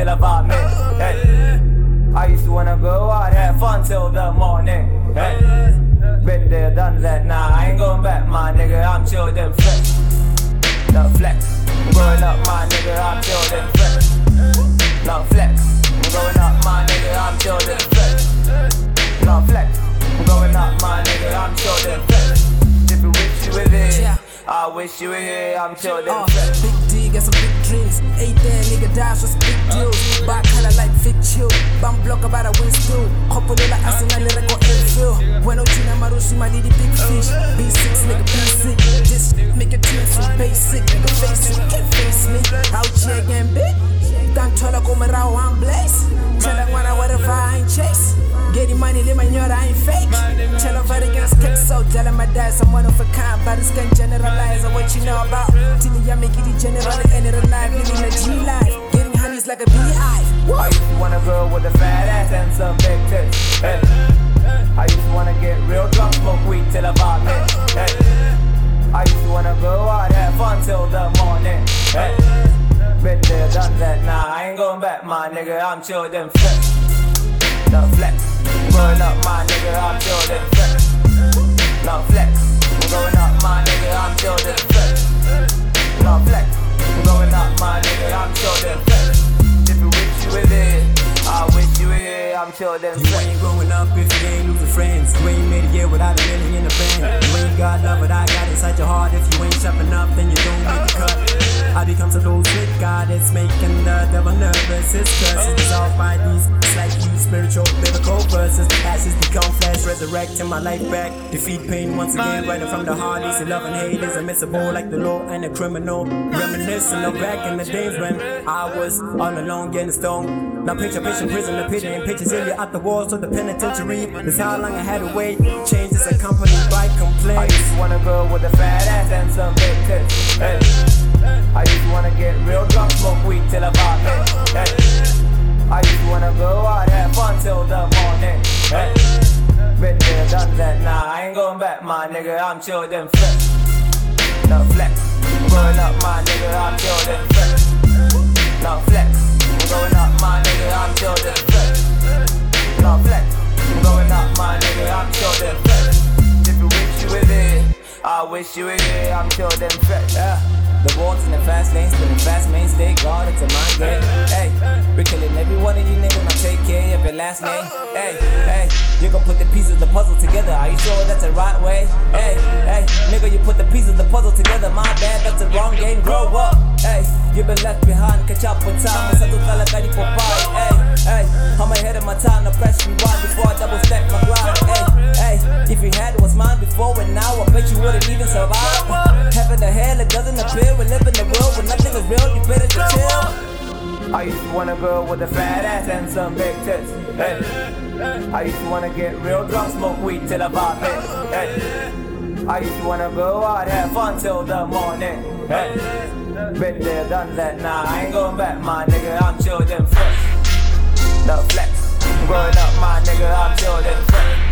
till I vomit. Hey. I used to wanna go out, have fun till the morning. Hey. Been there, done that, nah, I ain't going back, my nigga. I'm chilled and flex. No flex. I'm growing up, my nigga, I'm chilled and flex. No flex. I'm growing up, my nigga, I'm chilled and flex. No flex. I'm growing up, my nigga, I'm chilled and flex. If you wish you were there, I wish you were here, I'm chilled Uh, and flex. Got some big dreams. Ain't there, nigga, dies was big deals. Back color like Vic Chill. Bam block about a win still. Couple la Arsenal, record Anfield. Bueno, China, Marusi, my lady, big fish. B6, nigga, B6. This make it team so basic. Nigga, face it, can't face me. Out here again, big. Tantola como rao, I'm blaze. Tell her when I whatever I ain't chase. Getting money, live my I ain't fake. Tell my dad's I'm one of a kind. But it's can generalize on what you know about. Tini, ya make it general and it alive, living a G life. Getting honeys like a beehive. I used to want a girl with a fat ass and some big tits. Hey. I used to wanna get real drunk, smoke weed till I vomit. Hey. I used to wanna go out, have fun till the morning. Hey. Been there, done that, nah, I ain't going back, my nigga. I'm chilled and flex. The flex. Growing up, my nigga, chilled and You ain't growing up if you ain't losing friends. You ain't made it yet without a million in the bank. Got love, but I got inside your heart. If you ain't sharp enough, then you don't make the cut. I become so loose with God, it's making the devil nervous. His curses dissolved by these. Like you spiritual, biblical verses. The ashes become flesh, resurrecting my life back. Defeat pain once again, right from the heart. Easy love and hate is admissible, like the law and the criminal. Reminiscing of back in the days when I was all alone, getting stoned. Now picture, picture, prison, the pity, and pictures in you at the walls of the penitentiary. This how long I had to wait. Changes is accompanied by complaints. Some big tits. Hey. I used to wanna get real drunk, smoke weed till I vomit. Hey. I used to wanna go out, have fun till the morning. Hey. Been there, done that, nah, I ain't going back, my nigga. I'm chilled and flex. No flex. Growing up, my nigga, I'm chilled and flex. No flex. Growing up, my nigga, I'm chilled flex. Wish you were here, I'm chilled them flex. Yeah. The walls in the fast lane, spinning fast mainstay, guard it's a mind game. Hey, we're killing every one of you niggas, care of your last name. Hey, hey, you gon' put the pieces of the puzzle together. Are you sure that's the right way? Hey, hey, nigga, you put the pieces of the puzzle together. My bad, that's the wrong game. Grow up. Hey, you've been left behind, catch up with time. It's a for pie. Hey, hey, I'm ahead of my time, no press rewind before world where nothing is real, you better just chill. I used to want a girl with a fat ass and some big tits. Hey. I used to wanna get real drunk, smoke weed till I vomit. Hey. I used to wanna go out, have fun till the morning. Hey. Been there, done that, nah, I ain't going back, my nigga. I'm and flex. No flex. Growing up, my nigga, I'm chilled and flex. No flex.